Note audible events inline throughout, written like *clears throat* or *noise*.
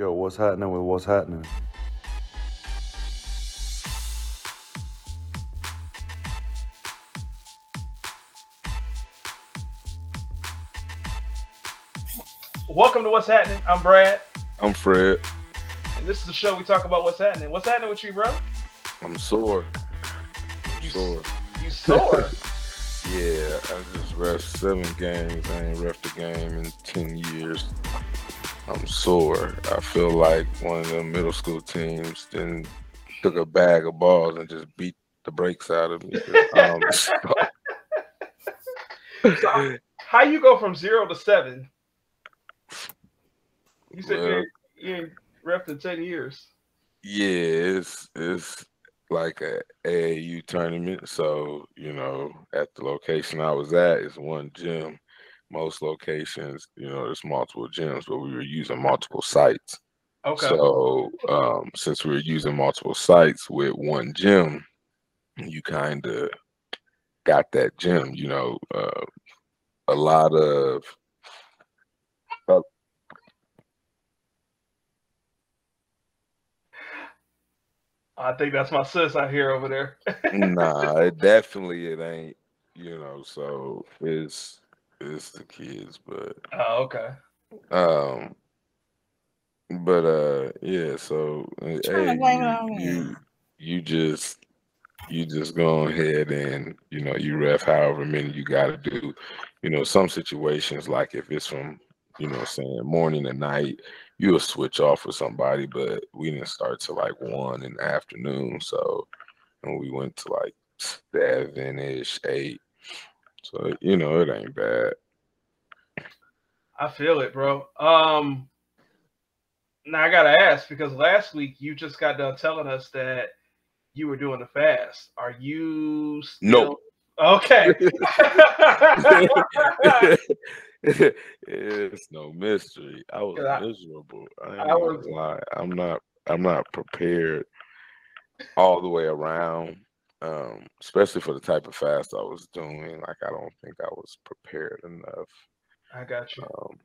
Yo, what's happening with what's happening? Welcome to What's Happening. I'm Brad, I'm Fred. and this is the show we talk about what's happening. What's happening with you, bro? I'm sore. I'm You- sore. You sore. *laughs* Yeah, I just ref seven games. I ain't ref the game in ten years. I'm sore. I feel like one of them middle school teams then took a bag of balls and just beat the brakes out of me. *laughs* Um, *laughs* So, how you go from zero to seven? You said you Well- you ain't ref in ten years. Yeah, it's it's like a AAU tournament. So, you know, at the location I was at is one gym. Most locations, you know, there's multiple gyms, but we were using multiple sites. Okay. So um since we were using multiple sites with one gym, you kind of got that gym, you know, uh, a lot of uh, I think that's my sis out here over there. *laughs* nah, it definitely it ain't, you know, so it's it's the kids, but Oh, okay. um but uh yeah, so uh, Trying to hey, blame it on you, you you just you just go ahead and you know you ref however many you got to do. You know, some situations like if it's from you know saying morning to night, you'll switch off with somebody, but we didn't start till like one in the afternoon, so and we went to like seven ish, eight. So you know it ain't bad. I feel it, bro. Um, now I gotta ask because last week you just got done telling us that you were doing the fast. Are you still No. Okay. *laughs* *laughs* it's no mystery. I was I- miserable. I, I was- lie. I'm not. I'm not prepared all the way around. Um, especially for the type of fast I was doing. Like I don't think I was prepared enough. I got you. Um,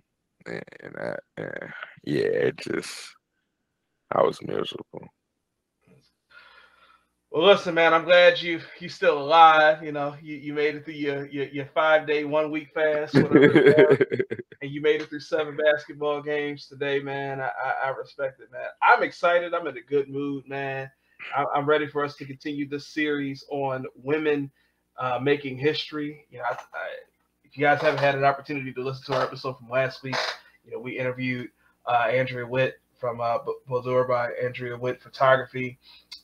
and, and that, and yeah, it just. I was miserable. Well, listen, man, I'm glad you you still alive. You know, you, you made it through your your, your five day, one week fast, whatever it was, *laughs* and you made it through seven basketball games today, man. I, I, I respect it, man. I'm excited. I'm in a good mood, man. I, I'm ready for us to continue this series on women uh, making history. You know, I, I, if you guys haven't had an opportunity to listen to our episode from last week, you know, we interviewed uh, Andrea Witt from uh, by Andrea Witt Photography.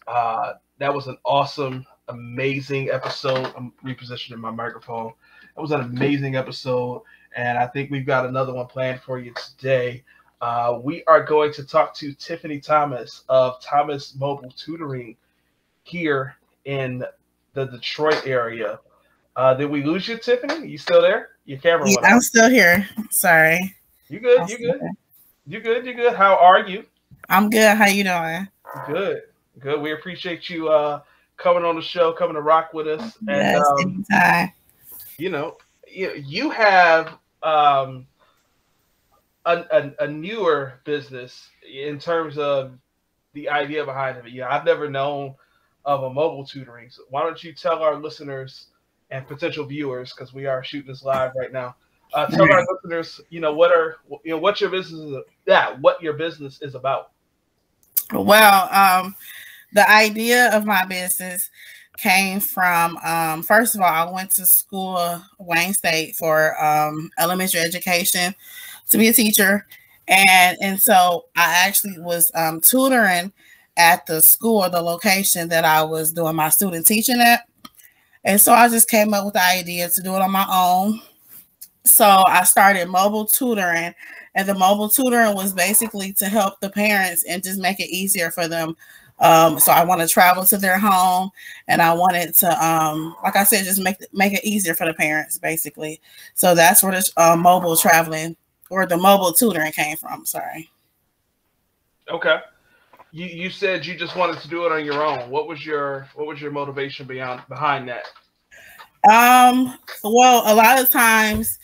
Uh, that was an awesome, amazing episode. I'm repositioning my microphone. That was an amazing episode, and I think we've got another one planned for you today. Uh, we are going to talk to Tiffani Thomas of Thomas Mobile Tutoring here in the Detroit area. Uh, did we lose you, Tiffani? You still there? Your camera Yeah. I'm still here. Sorry. You good? You good? You good? You good? How are you? I'm good. How you doing? Good. Good. We appreciate you uh coming on the show, coming to rock with us. And yes, um, anytime. you know, you, you have um a, a, a newer business in terms of the idea behind it. Yeah, I've never known of a mobile tutoring. So why don't you tell our listeners and potential viewers, because we are shooting this live right now. Uh, tell our listeners, you know, what are you know what your business is yeah, what your business is about. Well, um, the idea of my business came from um, first of all, I went to school, Wayne State, for um, elementary education to be a teacher, and and so I actually was um, tutoring at the school, the location that I was doing my student teaching at, and so I just came up with the idea to do it on my own. So I started mobile tutoring and the mobile tutoring was basically to help the parents and just make it easier for them. Um, so i want to travel to their home and i wanted to um, like i said just make make it easier for the parents basically. So that's where the uh, mobile traveling or the mobile tutoring came from sorry Okay. You you said you just wanted to do it on your own. What was your what was your motivation beyond behind that? Um, well, a lot of times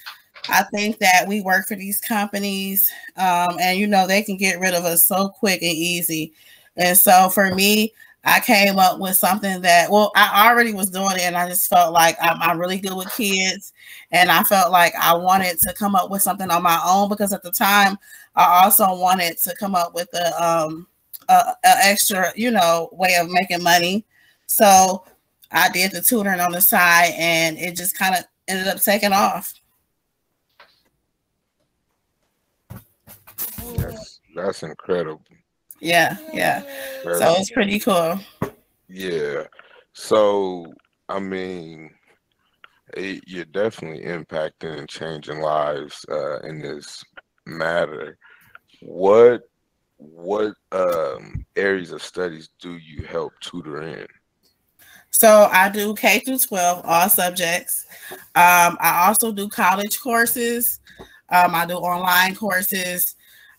I think that we work for these companies, um, and you know they can get rid of us so quick and easy. And so for me, I came up with something that well, I already was doing it, and I just felt like I'm, I'm really good with kids, and I felt like I wanted to come up with something on my own because at the time I also wanted to come up with a um a, a extra you know way of making money. So I did the tutoring on the side, and it just kind of ended up taking off. That's that's incredible. Yeah, yeah. That's, So it's pretty cool. yeah. So I mean, it, you're definitely impacting and changing lives uh, in this matter. What what um, areas of studies do you help tutor in? So I do K through 12, all subjects. Um, I also do college courses. Um, I do online courses.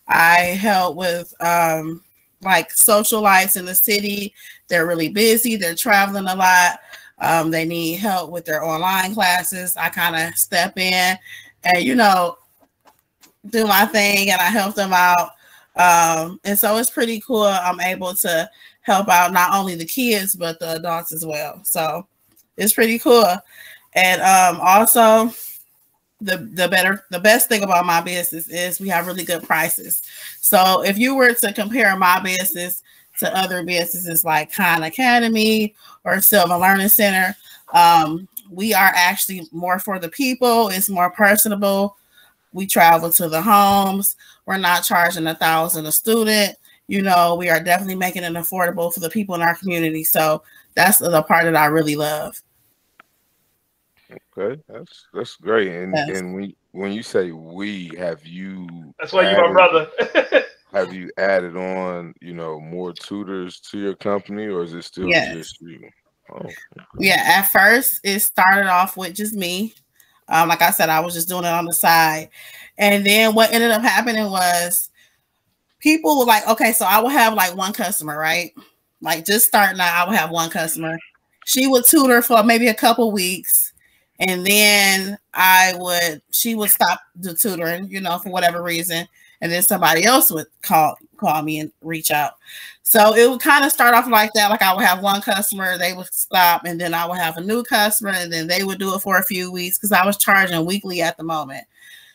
I help with um, like socialites in the city. They're really busy. They're traveling a lot. Um, they need help with their online classes. I kind of step in and you know do my thing and I help them out. Um, and so it's pretty cool. I'm able to help out not only the kids but the adults as well. So it's pretty cool. And um, also the the better the best thing about my business is we have really good prices. So if you were to compare my business to other businesses like Khan Academy or Sylvan Learning Center, um, we are actually more for the people. It's more personable. We travel to the homes. We're not charging a thousand a student. You know, we are definitely making it affordable for the people in our community. So that's the part that I really love. Okay, that's that's great. And Yes. and we when you say we, have you That's why you're my brother. *laughs* have you added on, you know, more tutors to your company, or is it still Yes. just you? Oh, Yeah, at first it started off with just me. Um, like I said, I was just doing it on the side. And then what ended up happening was people were like, okay, so I will have like one customer, right? Like just starting out, I would have one customer. She would tutor for maybe a couple weeks. And then I would, she would stop the tutoring, you know, for whatever reason. And then somebody else would call call me and reach out. So it would kind of start off like that. Like I would have one customer, they would stop, and then I would have a new customer, and then they would do it for a few weeks because I was charging weekly at the moment.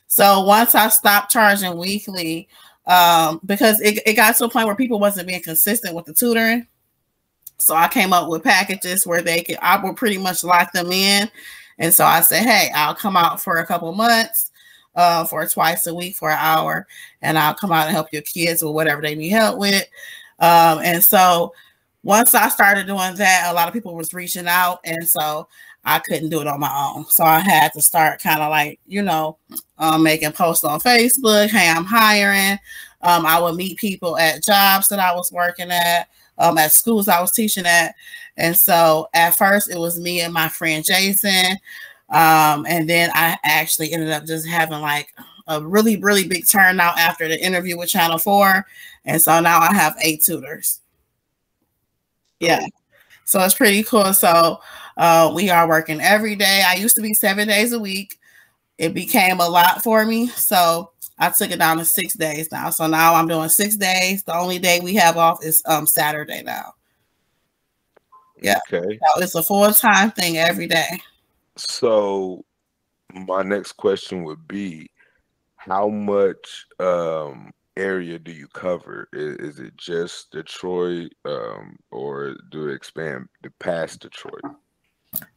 So once I stopped charging weekly, um, because it, it got to a point where people wasn't being consistent with the tutoring. So I came up with packages where they could I would pretty much lock them in. And so I said, hey, I'll come out for a couple months, uh, for twice a week for an hour, and I'll come out and help your kids with whatever they need help with. Um, and so once I started doing that, a lot of people was reaching out, and so I couldn't do it on my own. So I had to start kind of like, you know, um, making posts on Facebook. Hey, I'm hiring. Um, I would meet people at jobs that I was working at, um, at schools I was teaching at. And so at first it was me and my friend Jason. Um, and then I actually ended up just having like a really, really big turnout after the interview with Channel 4. And so now I have eight tutors. Yeah. So it's pretty cool. So uh, we are working every day. I used to be seven days a week. It became a lot for me. So I took it down to six days now. So now I'm doing six days. The only day we have off is um Saturday now. Yeah. Okay. So it's a full time thing every day. So my next question would be how much um area do you cover? Is, is it just Detroit um or do it expand to past Detroit?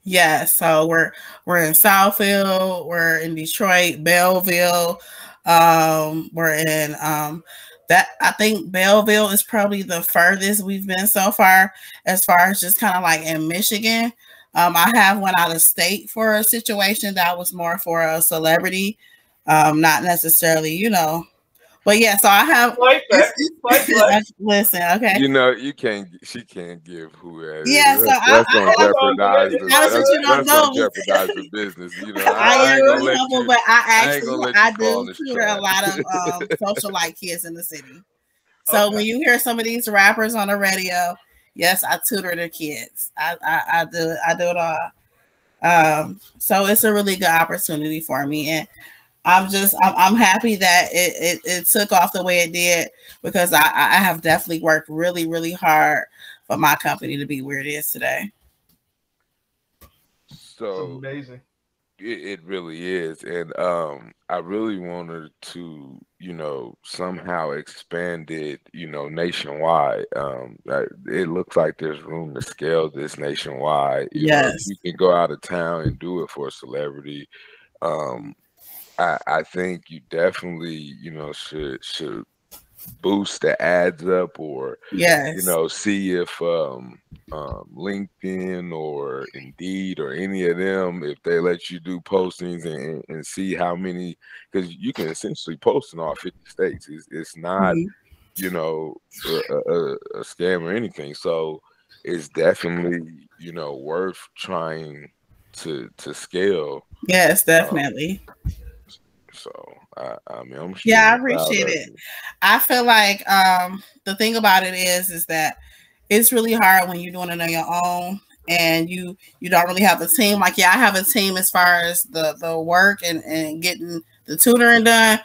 Yeah, so we're we're in Southfield, we're in Detroit, Belleville, um, we're in um that I think Belleville is probably the furthest we've been so far, as far as just kind of like in Michigan. Um, I have went out of state for a situation that was more for a celebrity, um, not necessarily, you know. But yeah, so I have like that. Like it's- listen, okay. You know, you can't she can't give whoever. Yeah, so that's, I- that's I- gonna I- jeopardize the, Honestly, that's, you don't that's gonna know. jeopardize the business. You know, *laughs* I, I, am ain't gonna really humble, but I I actually gonna I you fall in do this tutor a lot of *laughs* um, socialite kids in the city. So Okay. when you hear some of these rappers on the radio, yes, I tutor the kids. I I, I do I do it all. Um, so it's a really good opportunity for me, and I'm just I'm, I'm happy that it, it, it took off the way it did because I I have definitely worked really really hard for my company to be where it is today. So amazing. It, it really is, and um, I really wanted to, you know, somehow expand it, you know, nationwide. Um, it looks like there's room to scale this nationwide. You yes, know, you can go out of town and do it for a celebrity. Um, I, I think you definitely, you know, should should boost the ads up or yes. you know see if um, um, linkedin or indeed or any of them if they let you do postings and, and see how many because you can essentially post in all 50 states it's, it's not mm-hmm. you know a, a, a scam or anything so it's definitely you know worth trying to to scale yes definitely um, so I, I mean, I'm sure yeah, I appreciate it. I feel like um, the thing about it is, is that it's really hard when you're doing it on your own and you you don't really have a team. Like, yeah, I have a team as far as the the work and and getting the tutoring done,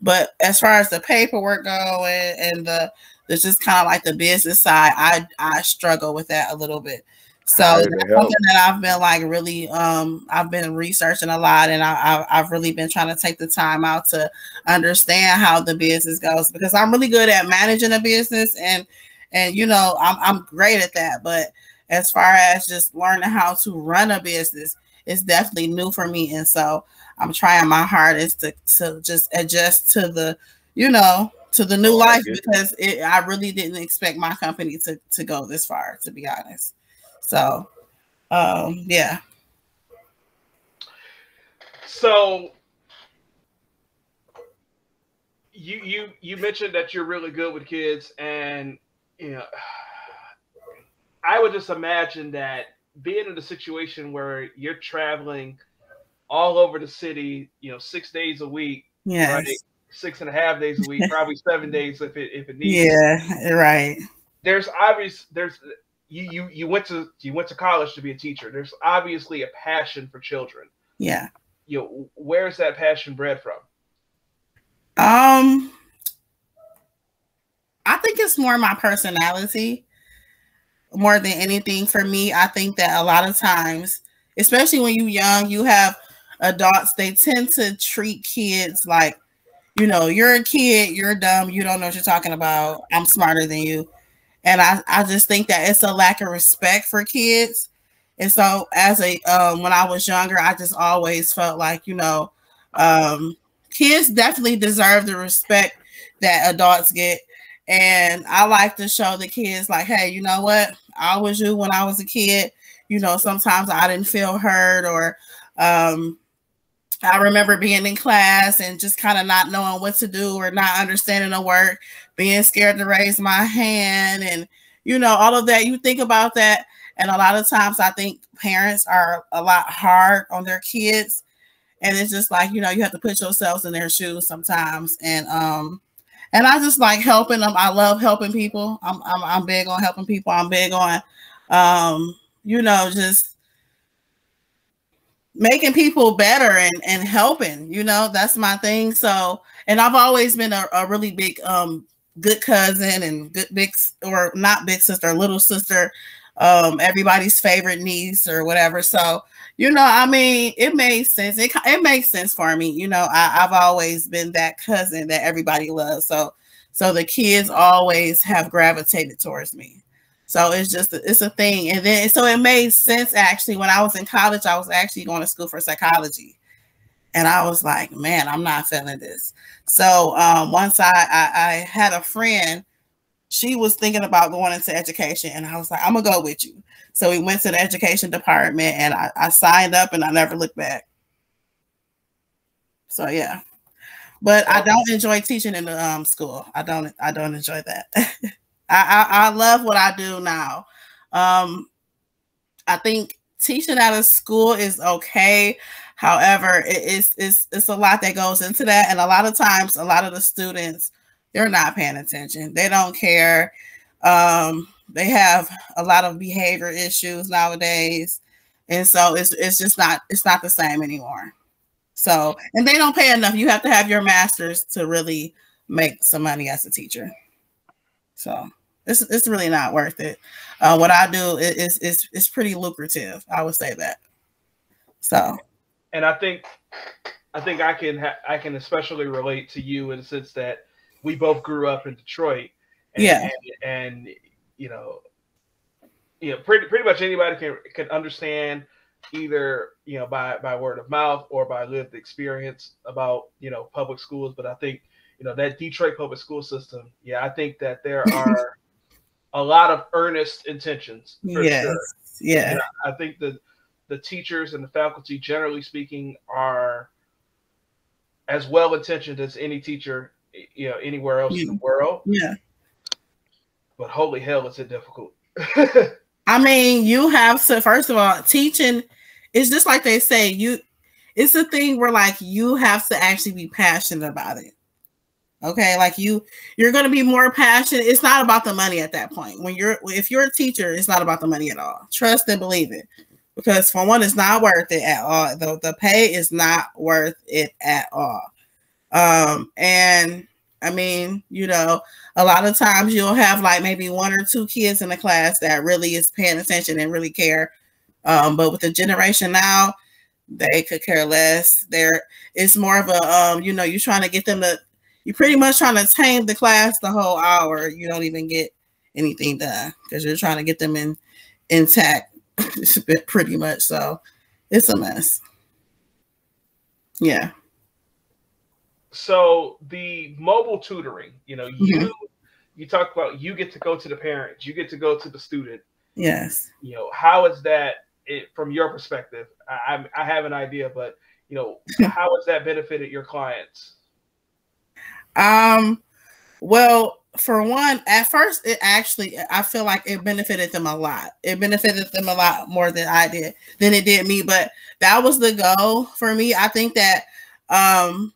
but as far as the paperwork go and, and the it's just kind of like the business side, I I struggle with that a little bit. So that's something that I've been like really um I've been researching a lot and I, I have really been trying to take the time out to understand how the business goes because I'm really good at managing a business and and you know I'm I'm great at that but as far as just learning how to run a business it's definitely new for me and so I'm trying my hardest to to just adjust to the you know to the new life because it, I really didn't expect my company to to go this far to be honest. So, um, yeah. So you you you mentioned that you're really good with kids, and you know, *sighs* I would just imagine that being in a situation where you're traveling all over the city, you know, six days a week, yes. right? Six and a half days a week, *laughs* probably seven days if it if it needs. Yeah, right. There's obvious there's you you you went to you went to college to be a teacher. There's obviously a passion for children. Yeah. You know, where's that passion bred from? Um I think it's more my personality more than anything for me. I think that a lot of times, especially when you're young, you have adults, they tend to treat kids like, you know, you're a kid, you're dumb, you don't know what you're talking about. I'm smarter than you. And I, I just think that it's a lack of respect for kids. And so as a um, when I was younger, I just always felt like, you know, um, kids definitely deserve the respect that adults get. And I like to show the kids like, hey, you know what? I was you when I was a kid. You know, sometimes I didn't feel heard or um, I remember being in class and just kind of not knowing what to do or not understanding the work, being scared to raise my hand, and you know, all of that. You think about that, and a lot of times I think parents are a lot hard on their kids, and it's just like you know, you have to put yourselves in their shoes sometimes, and um, and I just like helping them. I love helping people. I'm I'm, I'm big on helping people. I'm big on, um, you know, just making people better and and helping you know that's my thing. So and i've always been a, a really big um good cousin and good big or not big sister little sister um everybody's favorite niece or whatever. So you know i mean it made sense. It, it makes sense for me you know I, i've always been that cousin that everybody loves. So so the kids always have gravitated towards me so it's just it's a thing. And then so it made sense actually when I was in college, I was actually going to school for psychology. And I was like, man, I'm not feeling this. So um, once I, I, I had a friend, she was thinking about going into education, and I was like, I'm gonna go with you. So we went to the education department, and I, I signed up, and I never looked back. So yeah, but I don't enjoy teaching in the um, school. I don't I don't enjoy that. *laughs* I, I, I love what I do now. Um, I think teaching out of school is okay. However, it, it's it's it's a lot that goes into that, and a lot of times, a lot of the students they're not paying attention. They don't care. Um, they have a lot of behavior issues nowadays, and so it's it's just not it's not the same anymore. So, and they don't pay enough. You have to have your master's to really make some money as a teacher. So, it's it's really not worth it. Uh, what I do is is is pretty lucrative. I would say that. So, and I think I think I can ha- I can especially relate to you in the sense that we both grew up in Detroit. And, yeah, and, and you know, you know, pretty pretty much anybody can can understand either you know by by word of mouth or by lived experience about you know public schools. But I think you know that Detroit public school system. Yeah, I think that there are a lot of earnest intentions. yes. Sure. Yeah. I think that the teachers and the faculty, generally speaking, are as well intentioned as any teacher, you know, anywhere else yeah. in the world. Yeah. But holy hell, is it difficult. *laughs* I mean, you have to first of all, teaching is just like they say, you it's a thing where like you have to actually be passionate about it. Okay, like you you're going to be more passionate. It's not about the money at that point. When you're if you're a teacher, it's not about the money at all. Trust and believe it. Because for one, it's not worth it at all. The, the pay is not worth it at all. Um, and I mean, you know, a lot of times you'll have like maybe one or two kids in the class that really is paying attention and really care. Um, but with the generation now, they could care less. There, it's more of a um, you know, you're trying to get them to you're pretty much trying to tame the class the whole hour. You don't even get anything done because you're trying to get them in intact *laughs* pretty much. So it's a mess. Yeah. So the mobile tutoring, you know, you mm-hmm. you talk about you get to go to the parents, you get to go to the student. Yes. You know, how is that it, from your perspective? I, I have an idea, but you know, *laughs* how has that benefited your clients? Um, well, for one, at first, it actually, I feel like it benefited them a lot. It benefited them a lot more than I did, than it did me. But that was the goal for me. I think that, um,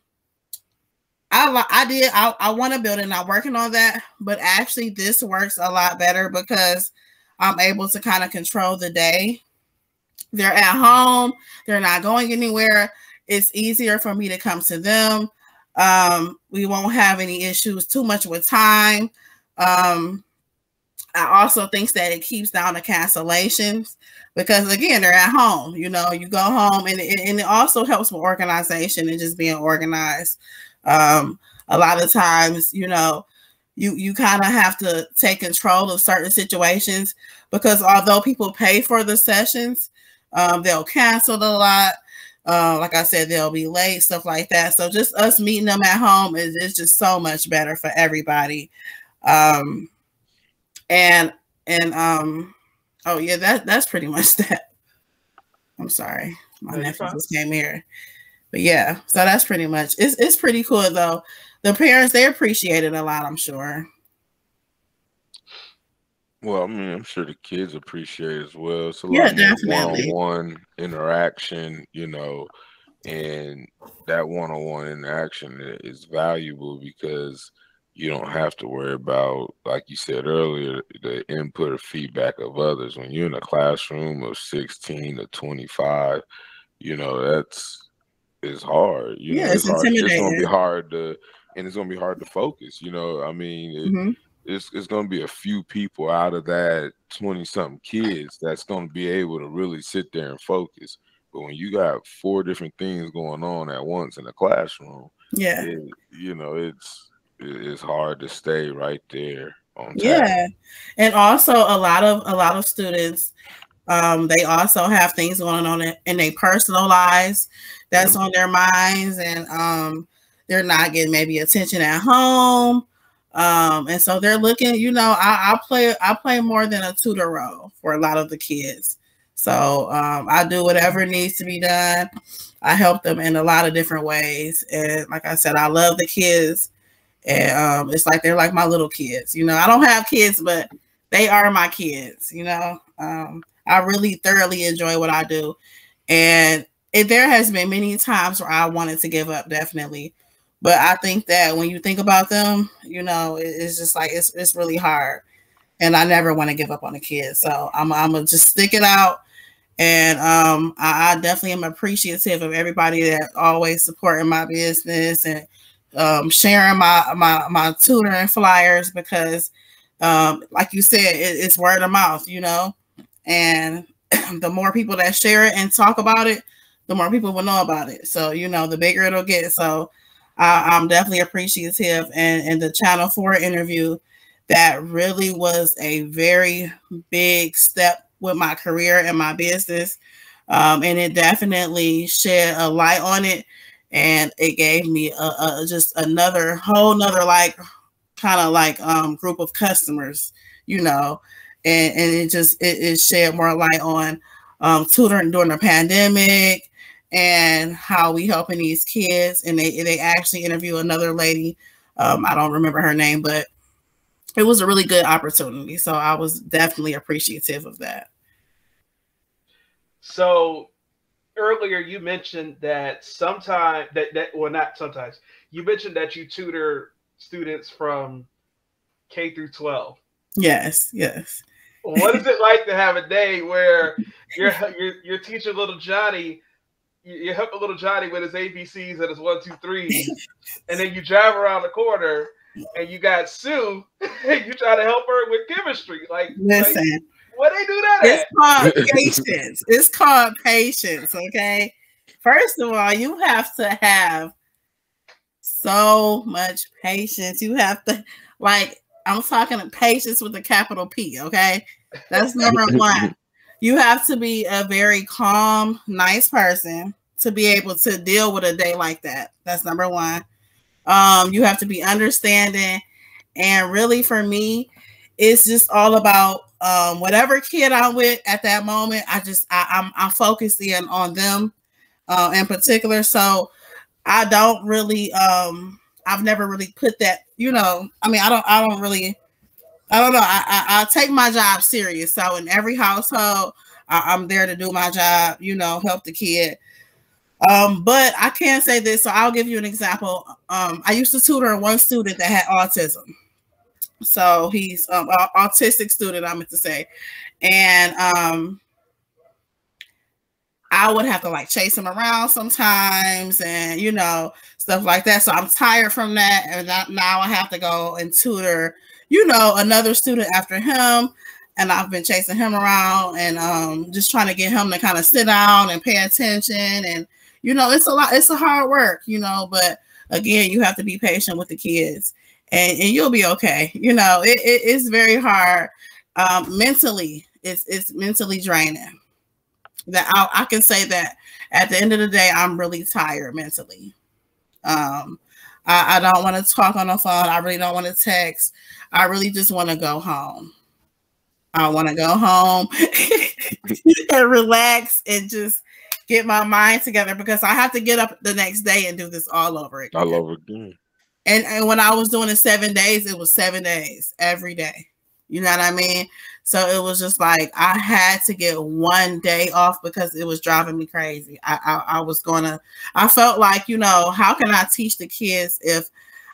I I did I, I want to build and I'm working on that, but actually this works a lot better because I'm able to kind of control the day. They're at home, they're not going anywhere. It's easier for me to come to them. Um, we won't have any issues too much with time. Um, I also think that it keeps down the cancellations because again, they're at home. You know, you go home, and it, and it also helps with organization and just being organized. Um, a lot of times, you know, you you kind of have to take control of certain situations because although people pay for the sessions, um, they'll cancel a lot. Uh, like I said, they'll be late, stuff like that. So just us meeting them at home is, is just so much better for everybody. Um, and and um, oh yeah, that that's pretty much *laughs* that. I'm sorry, my nephew just came here, but yeah, so that's pretty much. It's it's pretty cool though. The parents they appreciate it a lot. I'm sure. Well, I mean, I'm sure the kids appreciate it as well. It's a yeah, lot definitely. one-on-one interaction, you know, and that one-on-one interaction is valuable because you don't have to worry about, like you said earlier, the input or feedback of others. When you're in a classroom of 16 to 25, you know, that's is hard. You yeah, know, it's, it's hard. It's gonna be hard to and it's gonna be hard to focus, you know. I mean, it, mm-hmm it's it's going to be a few people out of that 20 something kids that's going to be able to really sit there and focus. But when you got four different things going on at once in the classroom yeah. it, you know it's it's hard to stay right there on yeah. and also a lot of a lot of students um, they also have things going on in, in their personal lives that's mm-hmm. on their minds and um, they're not getting maybe attention at home um, and so they're looking, you know, I, I play I play more than a tutor role for a lot of the kids. So um, I do whatever needs to be done. I help them in a lot of different ways. And like I said, I love the kids. And um, it's like they're like my little kids. You know, I don't have kids, but they are my kids, you know. Um, I really thoroughly enjoy what I do. And it, there has been many times where I wanted to give up, definitely. But I think that when you think about them, you know, it, it's just like it's it's really hard. And I never want to give up on the kids. So I'm I'm gonna just stick it out And um, I, I, definitely am appreciative of everybody that always supporting my business and um, sharing my my my tutoring flyers because, um, like you said, it, it's word of mouth, you know. And *clears throat* the more people that share it and talk about it, the more people will know about it. So you know, the bigger it'll get. So I, am definitely appreciative. And and the Channel Four interview, that really was a very big step with my career and my business. Um, and it definitely shed a light on it and it gave me a, a just another whole nother like kind of like um, group of customers you know and, and it just it, it shed more light on um, tutoring during the pandemic and how we helping these kids and they they actually interview another lady um, i don't remember her name but it was a really good opportunity so i was definitely appreciative of that so earlier you mentioned that sometimes that that well not sometimes you mentioned that you tutor students from K through 12. Yes, yes. What is it like to have a day where *laughs* you're you're, you're teaching little Johnny, you help a little Johnny with his ABCs and his one two threes, *laughs* and then you drive around the corner and you got Sue, *laughs* and you try to help her with chemistry. Like, listen, like, what they do that? It's at? called patience. It's called patience. Okay. First of all, you have to have so much patience. You have to like I'm talking patience with a capital P, okay? That's number *laughs* one. You have to be a very calm, nice person to be able to deal with a day like that. That's number one. Um, you have to be understanding. And really, for me, it's just all about um, whatever kid I'm with at that moment. I just I, I'm, I'm focused in on them uh, in particular. So I don't really um I've never really put that, you know, I mean, I don't I don't really I don't know. I, I, I take my job serious. So in every household, I, am there to do my job, you know, help the kid. Um, but I can say this, so I'll give you an example. Um, I used to tutor one student that had autism. So he's um, an autistic student, I meant to say. And um, I would have to like chase him around sometimes and, you know, stuff like that. So I'm tired from that. And now I have to go and tutor, you know, another student after him. And I've been chasing him around and um, just trying to get him to kind of sit down and pay attention. And, you know, it's a lot, it's a hard work, you know, but again, you have to be patient with the kids and, and you'll be okay. You know, it, it, it's very hard um, mentally. It's it's mentally draining. That I, I can say that at the end of the day, I'm really tired mentally. Um, I, I don't want to talk on the phone. I really don't want to text. I really just want to go home. I want to go home *laughs* and relax and just get my mind together because I have to get up the next day and do this all over again. All over again. And, and when I was doing it seven days, it was seven days every day. You know what I mean? So it was just like I had to get one day off because it was driving me crazy. I, I, I was gonna. I felt like you know how can I teach the kids if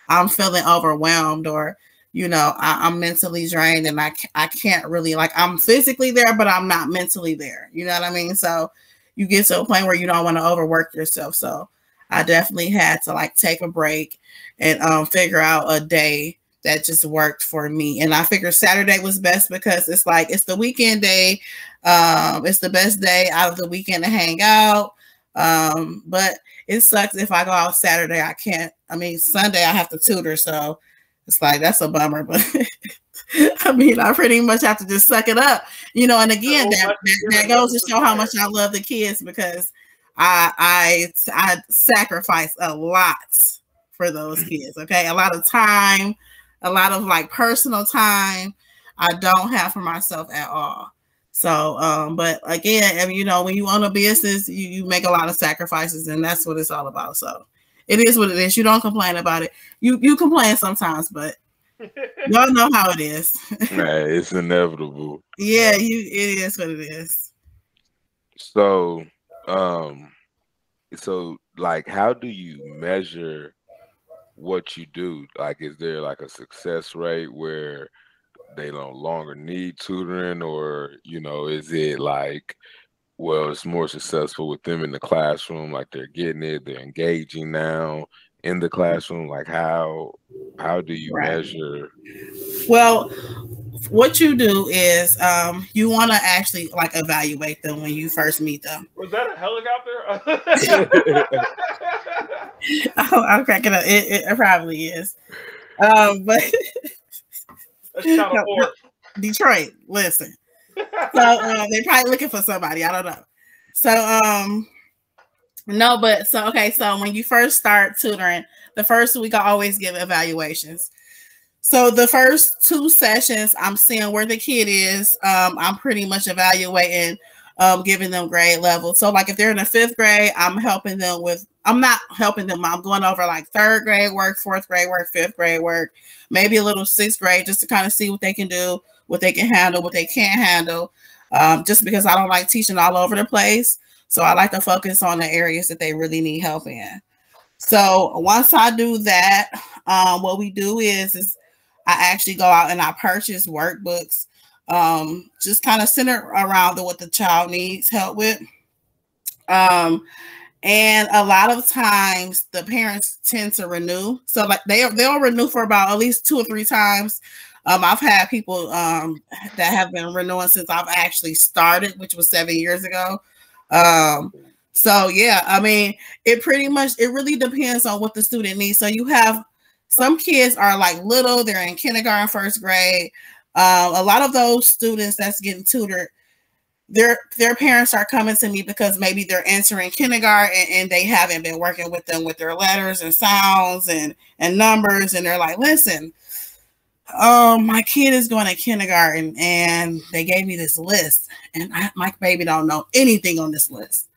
I'm feeling overwhelmed or you know I, am mentally drained and I I can't really like I'm physically there but I'm not mentally there. You know what I mean? So you get to a point where you don't want to overwork yourself. So I definitely had to like take a break and um, figure out a day that just worked for me. And I figured Saturday was best because it's like it's the weekend day. Um, it's the best day out of the weekend to hang out. Um, but it sucks if I go out Saturday. I can't. I mean, Sunday I have to tutor, so it's like that's a bummer. *laughs* But I mean, I pretty much have to just suck it up, you know. And again, that, that, that goes to show how much I love the kids because I I I sacrifice a lot for those kids. Okay, a lot of time, a lot of like personal time. I don't have for myself at all. So, um, but again, I mean, you know, when you own a business, you, you make a lot of sacrifices, and that's what it's all about. So, it is what it is. You don't complain about it. You you complain sometimes, but *laughs* y'all know how it is. right, it's inevitable. Yeah, you it is what it is. So, um, so like, how do you measure what you do? Like, is there like a success rate where they no longer need tutoring, or you know, is it like well, it's more successful with them in the classroom, like they're getting it, they're engaging now in the classroom. Like how how do you right. measure? Well, what you do is um, you want to actually like evaluate them when you first meet them. Was that a helicopter? *laughs* oh, I'm cracking up. It, it, probably is. Um, but *laughs* *laughs* Detroit, listen. So uh, they're probably looking for somebody. I don't know. So um, no, but so okay. So when you first start tutoring, the first week I always give evaluations. So the first two sessions, I'm seeing where the kid is. Um, I'm pretty much evaluating, um, giving them grade level. So like if they're in the fifth grade, I'm helping them with. I'm not helping them. I'm going over like third grade work, fourth grade work, fifth grade work, maybe a little sixth grade, just to kind of see what they can do, what they can handle, what they can't handle. Um, just because I don't like teaching all over the place, so I like to focus on the areas that they really need help in. So once I do that, um, what we do is is I actually go out and I purchase workbooks, um, just kind of centered around the, what the child needs help with. Um, and a lot of times the parents tend to renew. So like they they'll renew for about at least two or three times. Um, I've had people um, that have been renewing since I've actually started, which was seven years ago. Um, so yeah, I mean, it pretty much it really depends on what the student needs. So you have some kids are like little, they're in kindergarten, first grade. Um, a lot of those students that's getting tutored, their their parents are coming to me because maybe they're entering kindergarten and, and they haven't been working with them with their letters and sounds and and numbers, and they're like, listen, um, my kid is going to kindergarten and they gave me this list, and I, my baby don't know anything on this list.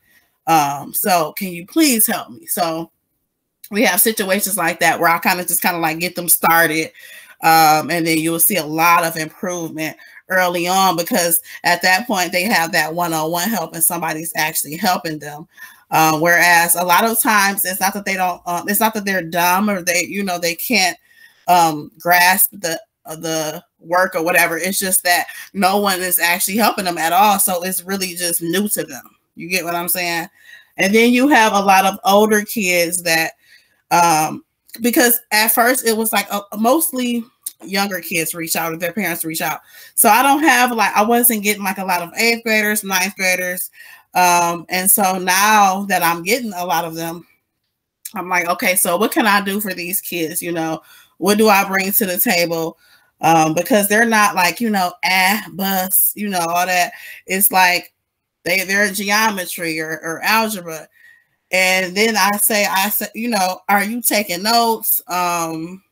Um, so can you please help me? So we have situations like that where I kind of just kind of like get them started. Um, and then you'll see a lot of improvement early on because at that point they have that one-on-one help and somebody's actually helping them. Um, whereas a lot of times it's not that they don't, uh, it's not that they're dumb or they, you know, they can't um, grasp the uh, the work or whatever. It's just that no one is actually helping them at all, so it's really just new to them. You get what I'm saying? And then you have a lot of older kids that um, because at first it was like a, mostly younger kids reach out or their parents reach out. So I don't have like I wasn't getting like a lot of eighth graders, ninth graders. Um, and so now that I'm getting a lot of them, I'm like, okay, so what can I do for these kids? You know, what do I bring to the table? Um, because they're not like, you know, ah, bus, you know, all that. It's like they they're geometry or, or algebra and then I say, I said, you know, are you taking notes? Um,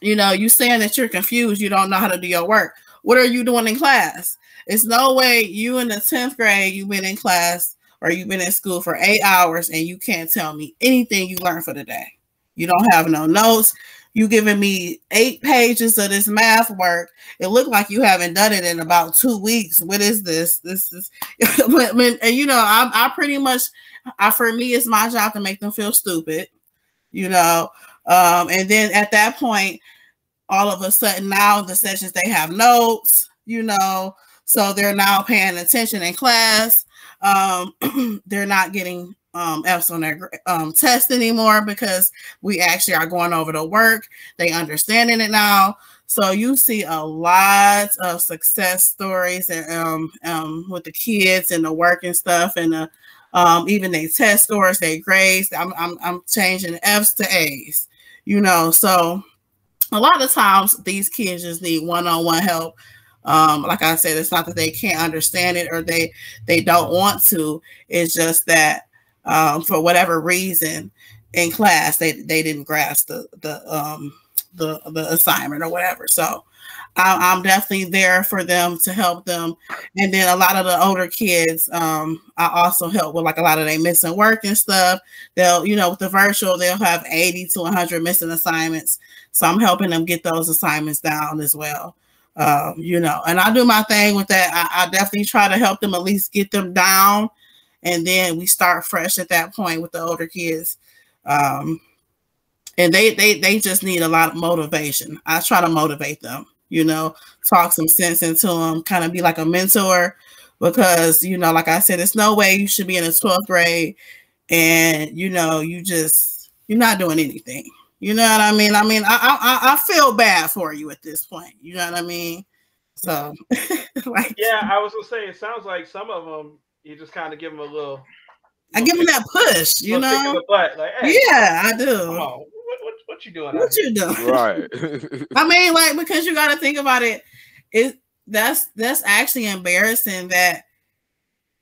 you know, you saying that you're confused, you don't know how to do your work. What are you doing in class? It's no way you in the 10th grade, you've been in class or you've been in school for eight hours and you can't tell me anything you learned for the day. You don't have no notes. You giving me eight pages of this math work. It looked like you haven't done it in about two weeks. What is this? This is, *laughs* and you know, I, I pretty much I, for me, it's my job to make them feel stupid, you know. Um, and then at that point, all of a sudden now the sessions they have notes, you know, so they're now paying attention in class. Um, *clears throat* they're not getting um, F's on their um, test anymore because we actually are going over the work. They understanding it now. So you see a lot of success stories and um, um, with the kids and the work and stuff and the um, even they test scores, they grades. I'm, I'm, I'm changing F's to A's, you know. So a lot of times these kids just need one-on-one help. Um, like I said, it's not that they can't understand it or they they don't want to. It's just that um, for whatever reason in class they they didn't grasp the the um the the assignment or whatever. So I'm definitely there for them to help them. And then a lot of the older kids, um, I also help with like a lot of their missing work and stuff. They'll, you know, with the virtual, they'll have 80 to 100 missing assignments. So I'm helping them get those assignments down as well. Um, you know, and I do my thing with that. I, I definitely try to help them at least get them down. And then we start fresh at that point with the older kids. Um, and they they they just need a lot of motivation. I try to motivate them you know, talk some sense into them, kind of be like a mentor because you know, like I said, it's no way you should be in a 12th grade and you know you just you're not doing anything. You know what I mean? I mean, I I, I feel bad for you at this point. You know what I mean? So, *laughs* like, yeah, I was gonna say it sounds like some of them you just kind of give them a little. I give them that push, you know. Butt, like, hey, yeah, I do. What, what, what, you doing? What you doing? Right. *laughs* *laughs* I mean, like because you got to think about it. It that's that's actually embarrassing that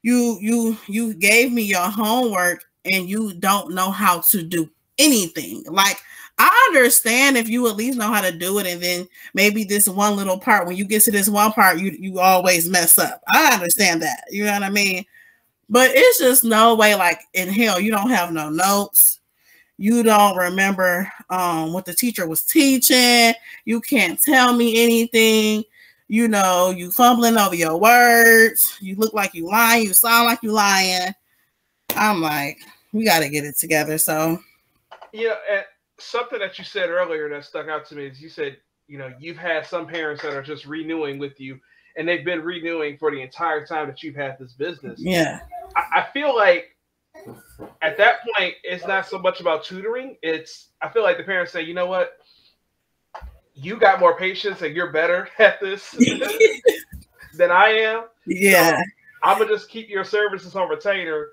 you you you gave me your homework and you don't know how to do anything. Like I understand if you at least know how to do it, and then maybe this one little part, when you get to this one part, you you always mess up. I understand that. You know what I mean? But it's just no way, like in hell, you don't have no notes. You don't remember um, what the teacher was teaching. You can't tell me anything. You know, you fumbling over your words. You look like you lying. You sound like you lying. I'm like, we got to get it together. So, yeah, something that you said earlier that stuck out to me is you said, you know, you've had some parents that are just renewing with you and they've been renewing for the entire time that you've had this business. Yeah. I, I feel like at that point, it's not so much about tutoring. It's I feel like the parents say, you know what, you got more patience and you're better *laughs* at this *laughs* than I am. Yeah. So I'm gonna just keep your services on retainer.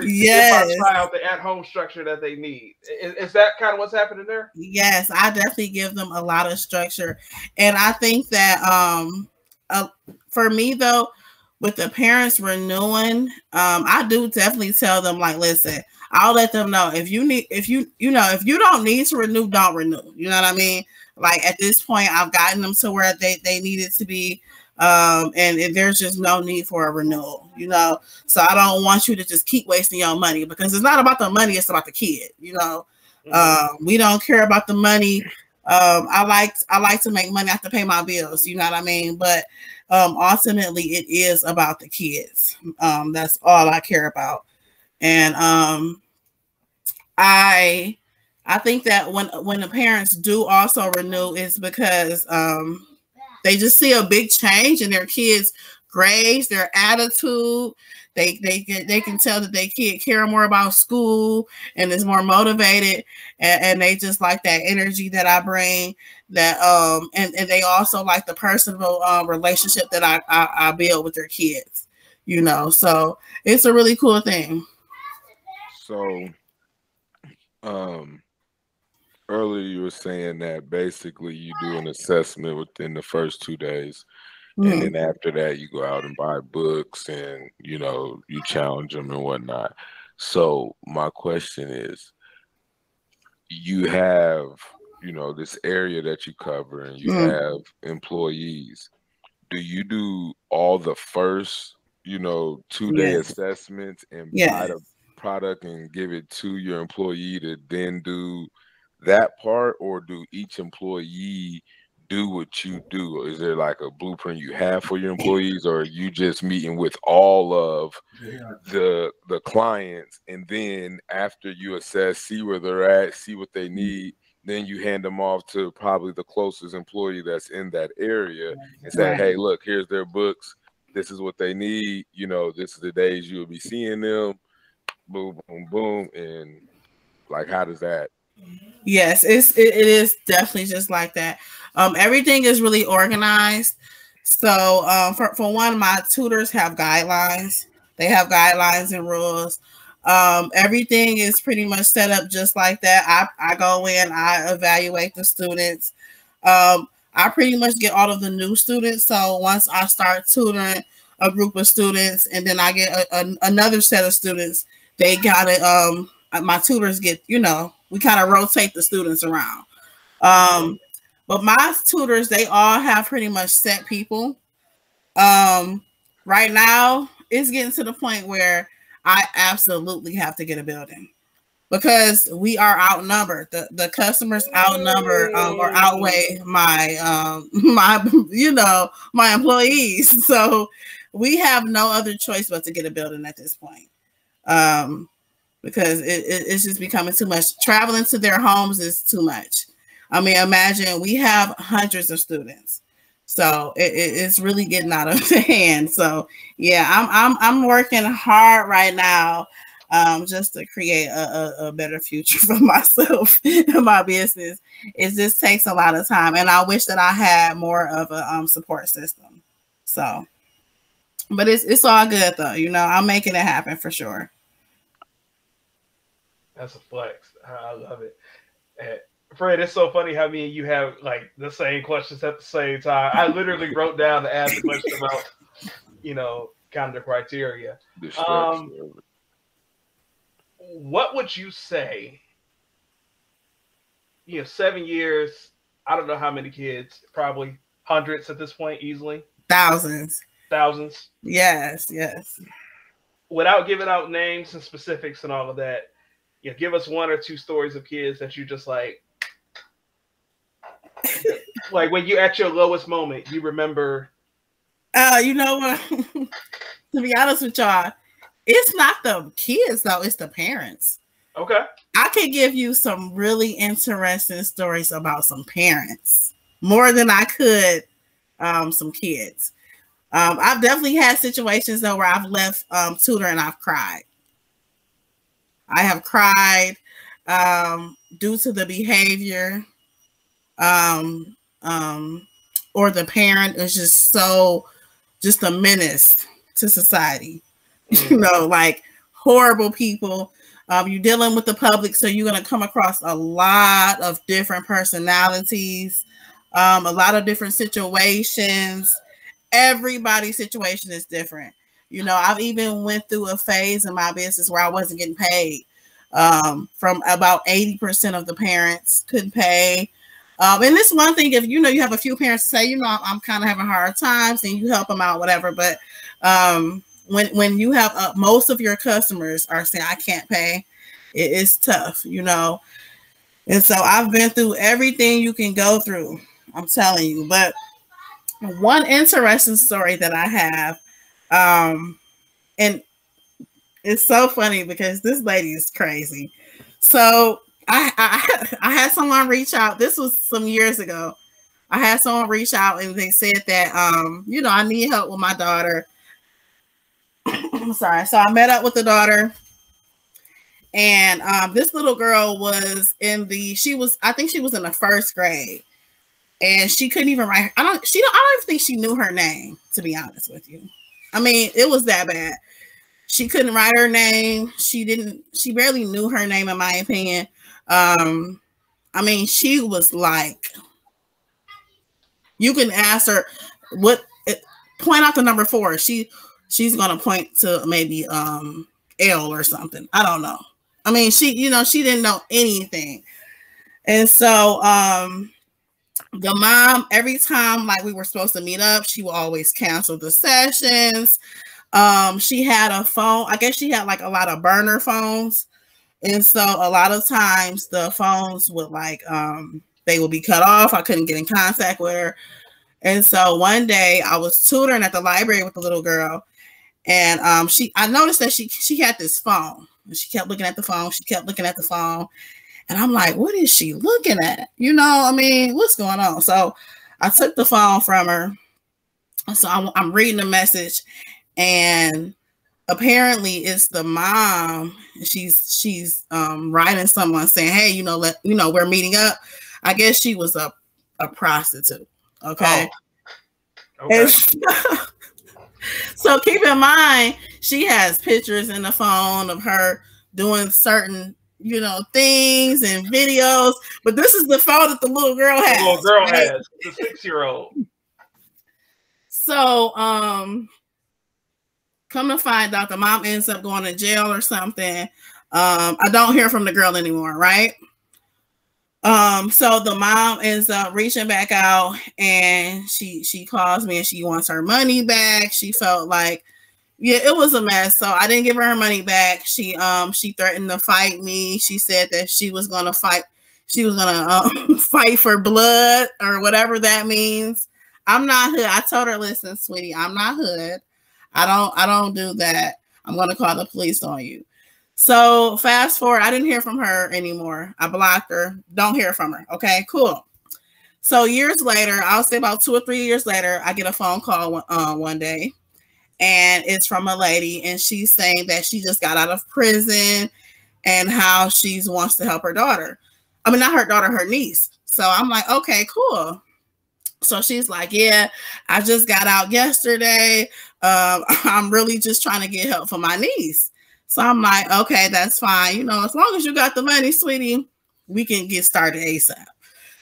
Yes. Try out the at-home structure that they need. Is, is, that kind of what's happening there? Yes, I definitely give them a lot of structure, and I think that um, uh, for me though, with the parents renewing, um, I do definitely tell them like, listen, I'll let them know if you need, if you, you know, if you don't need to renew, don't renew. You know what I mean? Like at this point, I've gotten them to where they they needed to be um, and, and, there's just no need for a renewal, you know. So I don't want you to just keep wasting your money because it's not about the money; it's about the kid, you know. Mm-hmm. Um, we don't care about the money. Um, I like I like to make money. I have to pay my bills, you know what I mean. But um, ultimately, it is about the kids. Um, that's all I care about, and um, I I think that when when the parents do also renew, it's because um they just see a big change in their kids' grades, their attitude. They they get they can tell that they kid care more about school and is more motivated, and, and they just like that energy that I bring. That um and, and they also like the personal uh, relationship that I, I I build with their kids. You know, so it's a really cool thing. So, um, earlier you were saying that basically you do an assessment within the first two days mm-hmm. and then after that you go out and buy books and you know you challenge them and whatnot so my question is you have you know this area that you cover and you mm-hmm. have employees do you do all the first you know two day yes. assessments and yes. buy the product and give it to your employee to then do that part, or do each employee do what you do? Is there like a blueprint you have for your employees, or you just meeting with all of the the clients, and then after you assess, see where they're at, see what they mm. need, then you hand them off to probably the closest employee that's in that area and say, "Hey, look, here's their books. This is what they need. You know, this is the days you'll be seeing them." Boom, boom, boom, and like, how does that Yes, it's it, it is definitely just like that. Um, everything is really organized. So um, for, for one, my tutors have guidelines. They have guidelines and rules. Um, everything is pretty much set up just like that. I, I go in, I evaluate the students. Um, I pretty much get all of the new students. So once I start tutoring a group of students, and then I get a, a, another set of students, they got it. Um, my tutors get, you know, we kind of rotate the students around. Um, but my tutors, they all have pretty much set people. Um, right now, it's getting to the point where I absolutely have to get a building because we are outnumbered. The the customers outnumber um, or outweigh my um, *laughs* my you know my employees. *laughs* So we have no other choice but to get a building at this point. Um, because it, it, it's just becoming too much. Traveling to their homes is too much. I mean, imagine we have hundreds of students. So it, it, it's really getting out of *laughs* hand. So yeah, I'm I'm I'm working hard right now um, just to create a, a, a, better future *laughs* for myself and my business. It just takes a lot of time, and I wish that I had more of a um, support system. So, but it's it's all good though. You know, I'm making it happen for sure. That's a flex. I love it. And Fred, it's so funny how me and you have like the same questions at the same time. I literally *laughs* wrote down to ask the question about, you know, kind of the criteria. Um, what would you say? You know, seven years. I don't know how many kids. Probably hundreds at this point, easily. Thousands. Thousands. Yes. Yes. Without giving out names and specifics and all of that, yeah, give us one or two stories of kids that you just like like when you at your lowest moment, you remember uh you know what *laughs* to be honest with y'all, it's not the kids though, it's the parents. Okay. I could give you some really interesting stories about some parents more than I could um some kids. Um, I've definitely had situations though where I've left um, tutor and I've cried. I have cried um, due to the behavior um, um, or the parent is just so just a menace to society. Mm-hmm. *laughs* You know, like horrible people. Um, you're dealing with the public, so you're going to come across a lot of different personalities, um, a lot of different situations. Everybody's situation is different. You know, I've even went through a phase in my business where I wasn't getting paid. Um, from about 80% of the parents couldn't pay. Um, and this one thing, if you know you have a few parents say, you know, I'm, I'm kind of having hard times, and you help them out, whatever. But um, when when you have uh, most of your customers are saying, I can't pay, it's tough, you know. And so I've been through everything you can go through. I'm telling you. But one interesting story that I have um, and it's so funny because this lady is crazy. So I, I had someone reach out. This was some years ago. I had someone reach out and they said that um, you know, I need help with my daughter. *clears throat* I'm sorry. So I met up with the daughter. And um, this little girl was in the she was I think she was in the first grade. And she couldn't even write I don't she don't I don't even think she knew her name, to be honest with you. I mean, it was that bad. She couldn't write her name. She didn't, she barely knew her name, in my opinion. Um, I mean, she was like, you can ask her what point out the number four. She she's gonna point to maybe um L or something. I don't know. I mean, she, you know, she didn't know anything. And so um the mom every time like we were supposed to meet up she would always cancel the sessions um she had a phone i guess she had like a lot of burner phones and so a lot of times the phones would like um they would be cut off i couldn't get in contact with her and so one day i was tutoring at the library with the little girl and um she i noticed that she she had this phone and she kept looking at the phone she kept looking at the phone and I'm like, what is she looking at? You know, I mean, what's going on? So I took the phone from her. So I'm, I'm reading the message, and apparently it's the mom. She's she's um, writing someone saying, "Hey, you know, let you know we're meeting up." I guess she was a a prostitute. Okay. Oh. Okay. *laughs* so keep in mind, she has pictures in the phone of her doing certain you know, things and videos. But this is the phone that the little girl has. The little girl right? has the six year old. So, um, come to find out, the mom ends up going to jail or something. Um, I don't hear from the girl anymore, right? Um, so the mom ends up reaching back out and she she calls me and she wants her money back. She felt like yeah, it was a mess. So I didn't give her her money back. She um she threatened to fight me. She said that she was gonna fight. She was gonna um, *laughs* fight for blood or whatever that means. I'm not hood. I told her, listen, sweetie, I'm not hood. I don't I don't do that. I'm gonna call the police on you. So fast forward, I didn't hear from her anymore. I blocked her. Don't hear from her. Okay, cool. So years later, I'll say about two or three years later, I get a phone call uh, one day, and it's from a lady, and she's saying that she just got out of prison, and how she wants to help her daughter. I mean, not her daughter, her niece. So I'm like, okay, cool. So she's like, yeah, I just got out yesterday. Um, *laughs* I'm really just trying to get help for my niece. So I'm like, okay, that's fine. You know, as long as you got the money, sweetie, we can get started ASAP.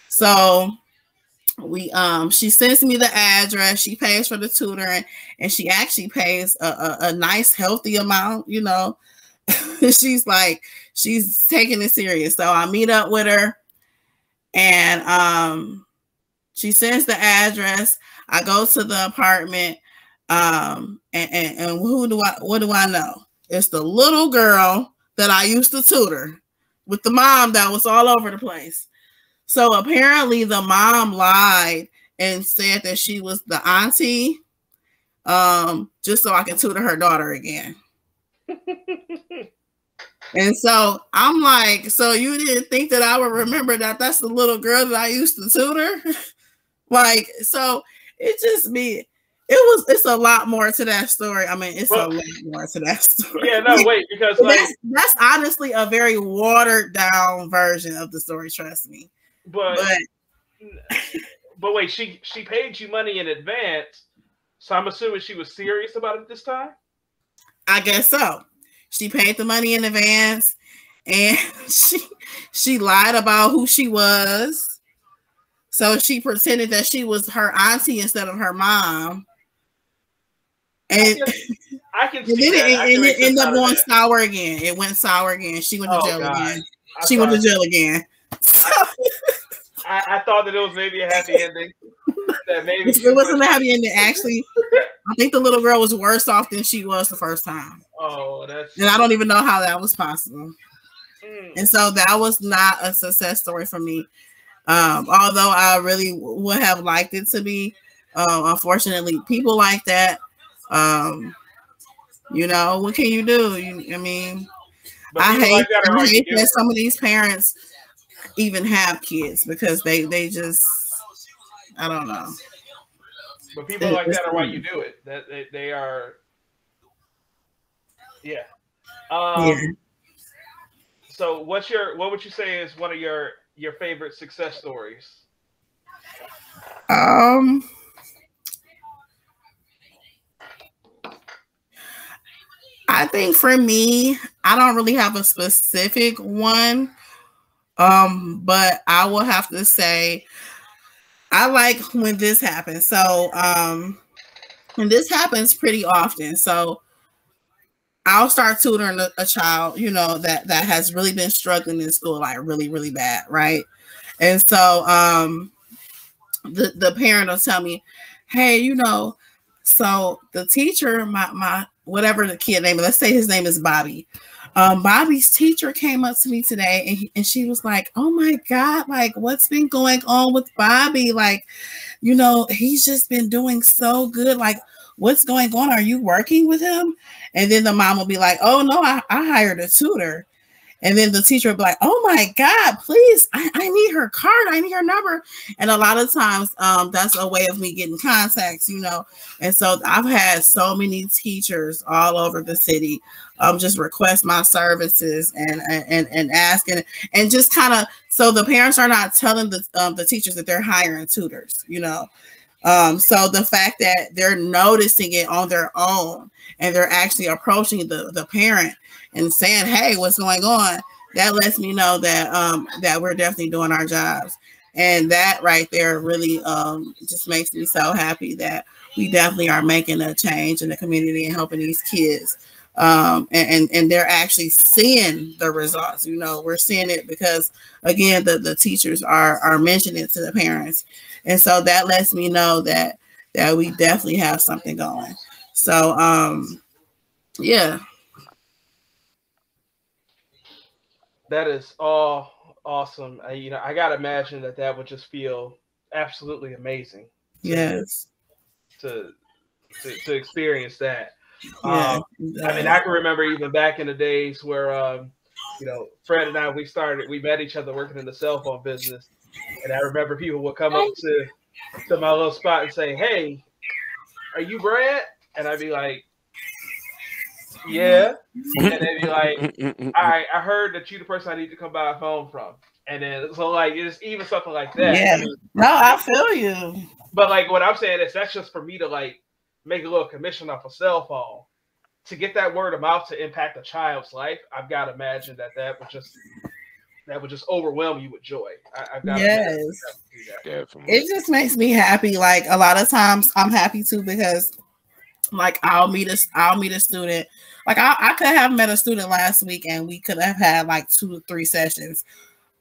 So we um she sends me the address she pays for the tutoring and she actually pays a, a, a nice healthy amount you know *laughs* she's like she's taking it serious so i meet up with her and um she sends the address i go to the apartment um and, and, and who do i what do i know it's the little girl that i used to tutor with the mom that was all over the place so apparently the mom lied and said that she was the auntie um just so I can tutor her daughter again. *laughs* and so I'm like, so you didn't think that I would remember that that's the little girl that I used to tutor? *laughs* like, so it just me. It was it's a lot more to that story. I mean, it's well, a lot more to that story. Yeah, no, wait, because *laughs* like, that's, that's honestly a very watered down version of the story, trust me. But, but *laughs* but wait, she she paid you money in advance, so I'm assuming she was serious about it this time. I guess so. She paid the money in advance, and *laughs* she she lied about who she was. So she pretended that she was her auntie instead of her mom. And I can, I can *laughs* and then it, it ended up going sour again. It went sour again. She went to oh, jail God. again. I she went to jail again. I, I, thought that it was maybe a happy ending. That maybe *laughs* it wasn't a happy *laughs* ending. Actually, I think the little girl was worse off than she was the first time. Oh, that's and I don't even know how that was possible. Mm. And so that was not a success story for me. Um, although I really would have liked it to be. Um, unfortunately, people like that. Um, you know, what can you do? You, I mean, I hate, like that I hate that some of these parents even have kids because they they just I don't know. But people it, like that are why you do it. That they, they are yeah. Um, yeah. So what's your what would you say is one of your your favorite success stories? Um I think for me, I don't really have a specific one. Um, but I will have to say I like when this happens. So um and this happens pretty often. So I'll start tutoring a, a, child, you know, that that has really been struggling in school, like really, really bad, right? And so um the, the parent will tell me, hey, you know, so the teacher, my my whatever the kid name, let's say his name is Bobby. Um, Bobby's teacher came up to me today and, he, and she was like, Oh my God, like what's been going on with Bobby? Like, you know, he's just been doing so good. Like, what's going on? Are you working with him? And then the mom will be like, Oh no, I, I hired a tutor. And then the teacher will be like, oh my God, please, I, I need her card. I need her number. And a lot of times um, that's a way of me getting contacts, you know. And so I've had so many teachers all over the city um, just request my services and and and asking and just kind of so the parents are not telling the um, the teachers that they're hiring tutors, you know. Um, so the fact that they're noticing it on their own and they're actually approaching the, the parent and saying, Hey, what's going on? That lets me know that um that we're definitely doing our jobs. And that right there really um just makes me so happy that we definitely are making a change in the community and helping these kids um, and, and, and they're actually seeing the results. You know, we're seeing it because again, the, the teachers are are mentioning it to the parents, and so that lets me know that that we definitely have something going. So, um, yeah, that is all awesome. I, you know, I gotta imagine that that would just feel absolutely amazing. Yes, to to, to experience that. Yeah, um, I mean, I can remember even back in the days where, um, you know, Fred and I, we started, we met each other working in the cell phone business. And I remember people would come up to to my little spot and say, "Hey, are you Brad?" And I'd be like, "Yeah." And they'd be like, "All right, I heard that you're the person I need to come buy a phone from." And then so like it's even something like that. Yeah. I mean, No, I feel you. but like what I'm saying is that's just for me to like make a little commission off a cell phone. To get that word of mouth to impact a child's life, I've got to imagine that that would just that would just overwhelm you with joy. I, I've Yes. to do that. Definitely. It just makes me happy. Like a lot of times I'm happy too because like I'll meet a I'll meet a student. Like I, I could have met a student last week and we could have had like two or three sessions.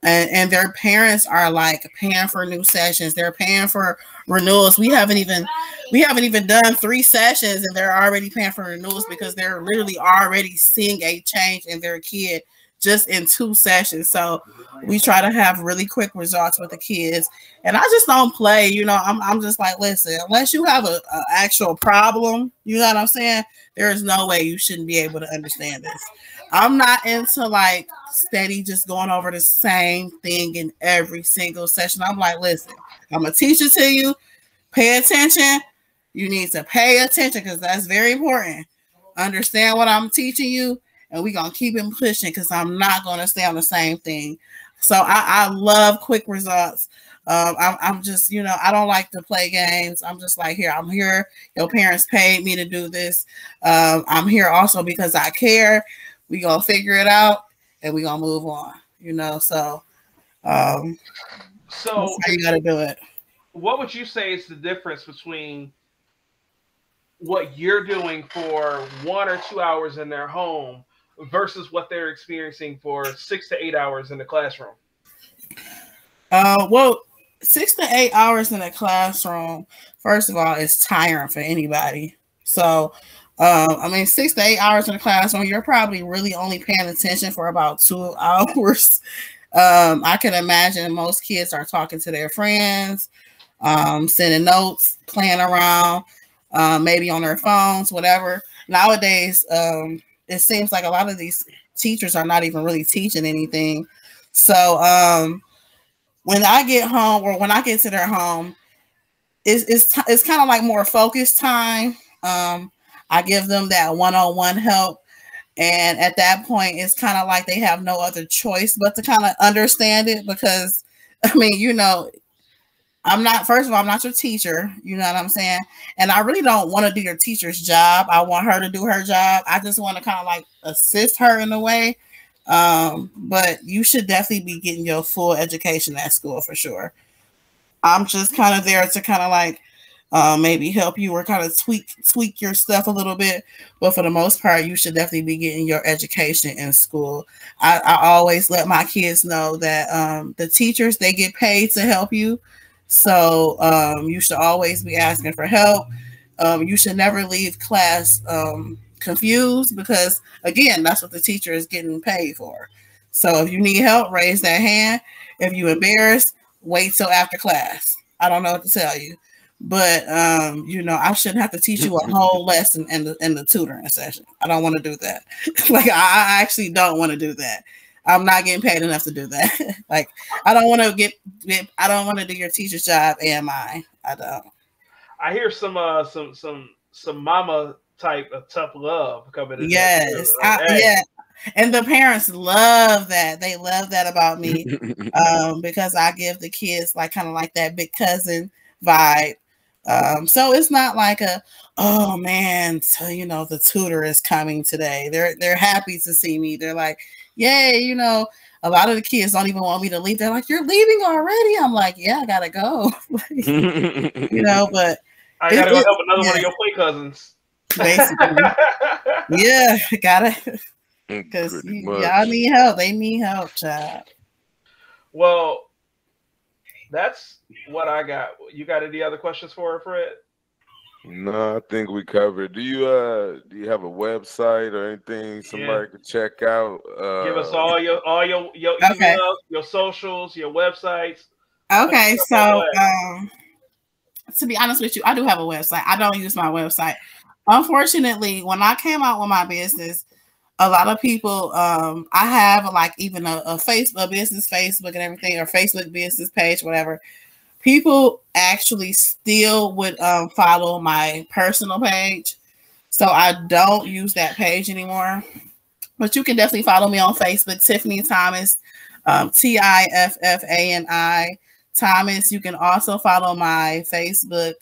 And, and their parents are like paying for new sessions. They're paying for renewals. We haven't even we haven't even done three sessions and they're already paying for renewals because they're literally already seeing a change in their kid just in two sessions. So we try to have really quick results with the kids. And I just don't play, you know. I'm, I'm just like, listen, unless you have a, a actual problem, you know what I'm saying? There is no way you shouldn't be able to understand this. I'm not into like steady just going over the same thing in every single session. I'm like, listen, I'm a teacher to you. Pay attention. You need to pay attention because that's very important. Understand what I'm teaching you, and we're gonna keep him pushing because I'm not gonna stay on the same thing. So I, I love quick results. Um, I'm, I'm just, you know, I don't like to play games. I'm just like, here, I'm here. Your parents paid me to do this. Um, I'm here also because I care. We gonna figure it out and we gonna move on. You know, so um, So, you gotta do it. what would you say is the difference between what you're doing for one or two hours in their home versus what they're experiencing for six to eight hours in the classroom? Uh, well, six to eight hours in a classroom, first of all, is tiring for anybody. So, um, I mean, six to eight hours in a classroom, you're probably really only paying attention for about two *laughs* hours. Um, I can imagine most kids are talking to their friends, um, sending notes, playing around, uh, maybe on their phones, whatever. Nowadays, um, it seems like a lot of these teachers are not even really teaching anything. So, um, when I get home or when I get to their home, it's it's, it's kind of like more focused time. Um, I give them that one-on-one help, and at that point, it's kind of like they have no other choice but to kind of understand it because, *laughs* I mean, you know, I'm not. First of all, I'm not your teacher. You know what I'm saying? And I really don't want to do your teacher's job. I want her to do her job. I just want to kind of like assist her in a way um, but you should definitely be getting your full education at school for sure. I'm just kind of there to kind of like uh, maybe help you or kind of tweak tweak your stuff a little bit, but for the most part, you should definitely be getting your education in school. I, I always let my kids know that um, the teachers they get paid to help you, so um, you should always be asking for help. Um, you should never leave class um, confused because again that's what the teacher is getting paid for. So if you need help raise that hand. If you embarrassed wait till after class. I don't know what to tell you. But um you know i shouldn't have to teach you a whole lesson in the in the tutoring session. I don't want to do that. *laughs* Like I, I actually don't want to do that i'm not getting paid enough to do that *laughs* like i don't want to get, get i don't want to do your teacher's job Am I? i don't I hear some uh some some some mama type of tough love coming in. there, Yes. I, Like, hey, yeah, and the parents love that. They love that about me *laughs* um, because I give the kids like kind of like that big cousin vibe. Um, so it's not like a oh man, so you know the tutor is coming today. They're they're happy to see me. They're like, yay, you know. A lot of the kids don't even want me to leave. They're like, "You're leaving already." I'm like, "Yeah, I gotta go." *laughs* *laughs* you know, but I gotta go help another one of yeah. your play cousins. basically, *laughs* yeah, gotta because y'all need help. They need help, child. well, that's what I got. You got any other questions for her, Fred? No, I think we covered. Do you uh do you have a website or anything somebody could check out? Uh Give us all your all your your Okay. your socials, your websites. Okay, Okay, so um, to be honest with you, I do have a website. I don't use my website. Unfortunately, when I came out with my business, a lot of people um i have like even a, a facebook business facebook and everything or facebook business page whatever people actually still would um follow my personal page. So i don't use that page anymore. But you can definitely follow me on facebook tiffani thomas um, t-i-f-f-a-n-i thomas. You can also follow my facebook.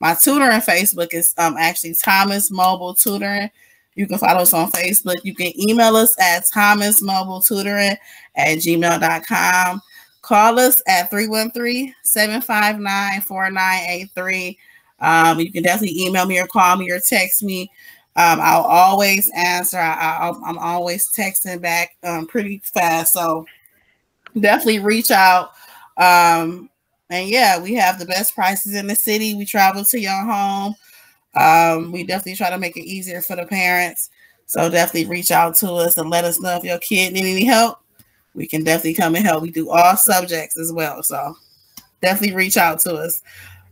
My tutoring facebook is um actually thomas mobile tutoring. You can follow us on Facebook. You can email us at thomasmobiletutoring at gmail.com. Call us at 313-759-4983. Um, you can definitely email me or call me or text me. Um, I'll always answer. I, am always texting back um, pretty fast. So definitely reach out. Um, and yeah, we have the best prices in the city. We travel to your home. Um, we definitely try to make it easier for the parents. So definitely reach out to us and let us know if your kid need any help. We can definitely come and help. We do all subjects as well. So definitely reach out to us.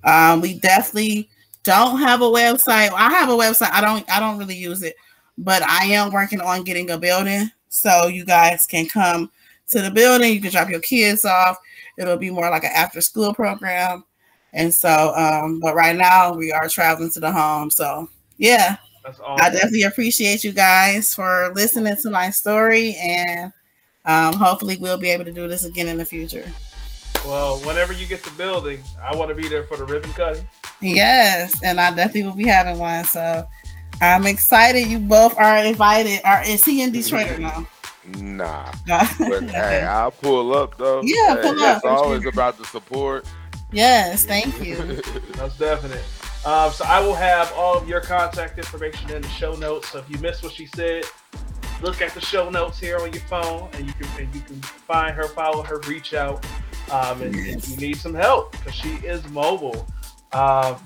Um, we definitely don't have a website. I have a website. I don't I don't really use it, but I am working on getting a building so you guys can come to the building. You can drop your kids off. It'll be more like an after school program. And so, um, but right now we are traveling to the home. So yeah. I definitely appreciate you guys for listening to my story, and um, hopefully we'll be able to do this again in the future. Well, whenever you get the building, I want to be there for the ribbon cutting. Yes, and I definitely will be having one. So I'm excited. You both are invited. Are is he in Detroit or no? Nah. *laughs* but hey, I'll pull up though. Yeah, pull hey, up. It's always about the support. Yes, thank you. *laughs* That's definite. Um, so I will have all of your contact information in the show notes. So if you missed what she said, look at the show notes here on your phone, and you can and you can find her, follow her, reach out, um, and if you need some help because she is mobile. Um,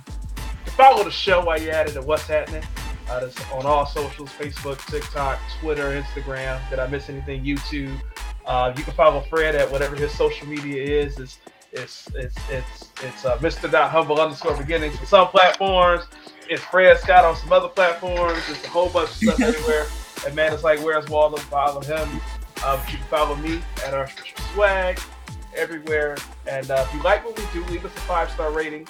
follow the show while you're at it, and what's happening. Uh, that's on all socials: Facebook, TikTok, Twitter, Instagram. Did I miss anything? YouTube. Uh, you can follow Fred at whatever his social media is. Is it's it's it's it's uh, Mr. Humble underscore beginnings for some platforms. It's Fred Scott on some other platforms. It's a whole bunch of stuff everywhere. And man, it's like where's Waldo? Follow him. Um, you can follow me at our swag everywhere. And uh, if you like what we do, leave us a five star rating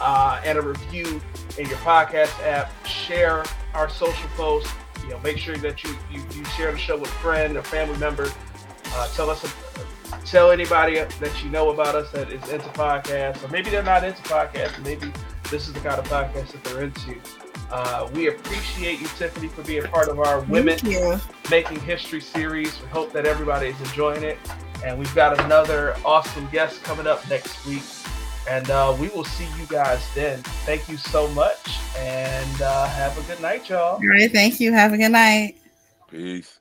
uh, and a review in your podcast app. Share our social posts. You know, make sure that you you, you share the show with a friend or family member. Uh, tell us tell anybody that you know about us that is into podcasts, or maybe they're not into podcasts, maybe this is the kind of podcast that they're into. Uh, we appreciate you, Tiffani, for being part of our Women Making History series. We hope that everybody is enjoying it. And we've got another awesome guest coming up next week. And uh, we will see you guys then. Thank you so much. And uh, have a good night, y'all. All right. Thank you. Have a good night. Peace.